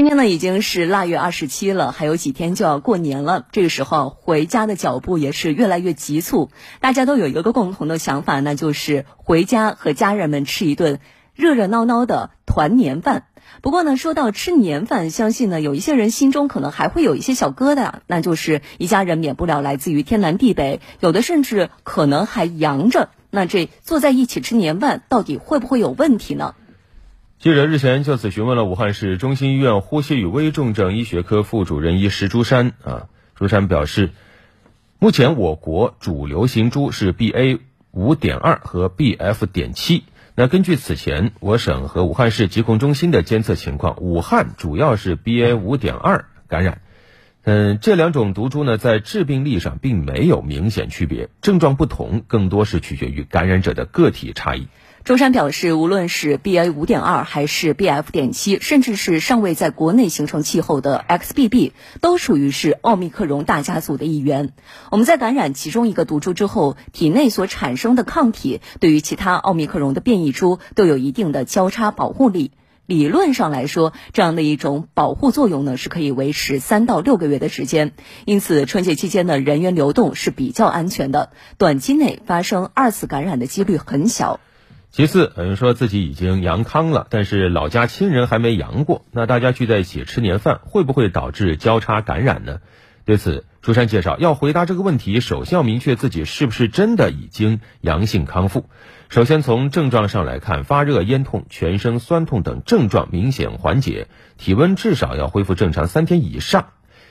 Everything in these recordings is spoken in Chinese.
今天呢已经是腊月二十七了，还有几天就要过年了。这个时候回家的脚步也是越来越急促，大家都有一个共同的想法，那就是回家和家人们吃一顿热热闹闹的团年饭。不过呢，说到吃年饭，相信呢有一些人心中可能还会有一些小疙瘩，那就是一家人免不了来自于天南地北，有的甚至可能还阳着。那这坐在一起吃年饭，到底会不会有问题呢？记者日前就此询问了武汉市中心医院呼吸与危重症医学科副主任医师朱山啊，朱山表示，目前我国主流型株是 BA 五点二和 BF 点七。那根据此前我省和武汉市疾控中心的监测情况，武汉主要是 BA 五点二感染。嗯，这两种毒株呢，在致病力上并没有明显区别，症状不同更多是取决于感染者的个体差异。中山表示，无论是 BA 五点二还是 BF 点七，甚至是尚未在国内形成气候的 XBB，都属于是奥密克戎大家族的一员。我们在感染其中一个毒株之后，体内所产生的抗体，对于其他奥密克戎的变异株都有一定的交叉保护力。理论上来说，这样的一种保护作用呢，是可以维持三到六个月的时间。因此，春节期间的人员流动是比较安全的，短期内发生二次感染的几率很小。其次，有人说自己已经阳康了，但是老家亲人还没阳过，那大家聚在一起吃年饭，会不会导致交叉感染呢？对此，朱山介绍，要回答这个问题，首先要明确自己是不是真的已经阳性康复。首先从症状上来看，发热、咽痛、全身酸痛等症状明显缓解，体温至少要恢复正常三天以上。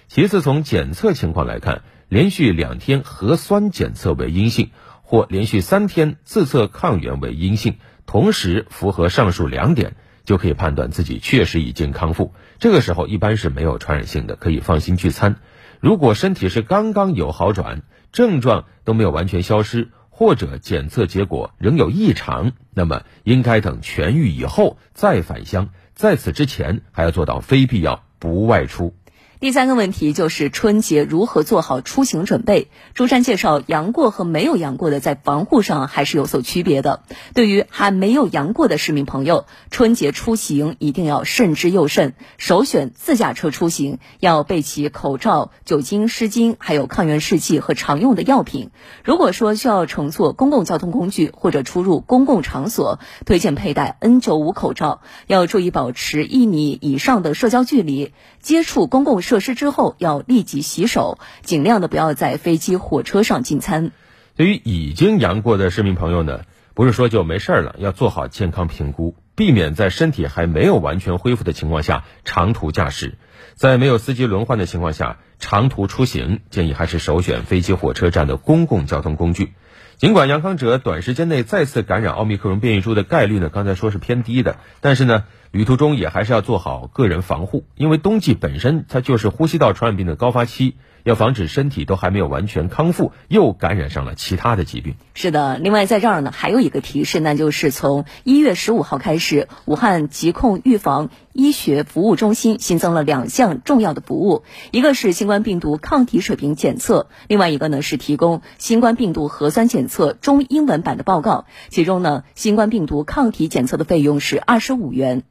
其次，从检测情况来看，连续两天核酸检测为阴性。或连续三天自测抗原为阴性，同时符合上述两点，就可以判断自己确实已经康复。这个时候一般是没有传染性的，可以放心聚餐。如果身体是刚刚有好转，症状都没有完全消失，或者检测结果仍有异常，那么应该等痊愈以后再返乡。在此之前，还要做到非必要不外出。第三个问题就是春节如何做好出行准备。朱山介绍，阳过和没有阳过的在防护上还是有所区别的。对于还没有阳过的市民朋友，春节出行一定要慎之又慎，首选自驾车出行，要备齐口罩、酒精湿巾，还有抗原试剂和常用的药品。如果说需要乘坐公共交通工具或者出入公共场所，推荐佩戴 N95 口罩，要注意保持一米以上的社交距离，接触公共。设施之后要立即洗手，尽量的不要在飞机、火车上进餐。对于已经阳过的市民朋友呢，不是说就没事了，要做好健康评估，避免在身体还没有完全恢复的情况下长途驾驶。在没有司机轮换的情况下，长途出行建议还是首选飞机、火车站的公共交通工具。尽管阳康者短时间内再次感染奥密克戎变异株的概率呢，刚才说是偏低的，但是呢。旅途中也还是要做好个人防护，因为冬季本身它就是呼吸道传染病的高发期，要防止身体都还没有完全康复，又感染上了其他的疾病。是的，另外在这儿呢，还有一个提示，那就是从一月十五号开始，武汉疾控预防医学服务中心新增了两项重要的服务，一个是新冠病毒抗体水平检测，另外一个呢是提供新冠病毒核酸检测中英文版的报告。其中呢，新冠病毒抗体检测的费用是二十五元。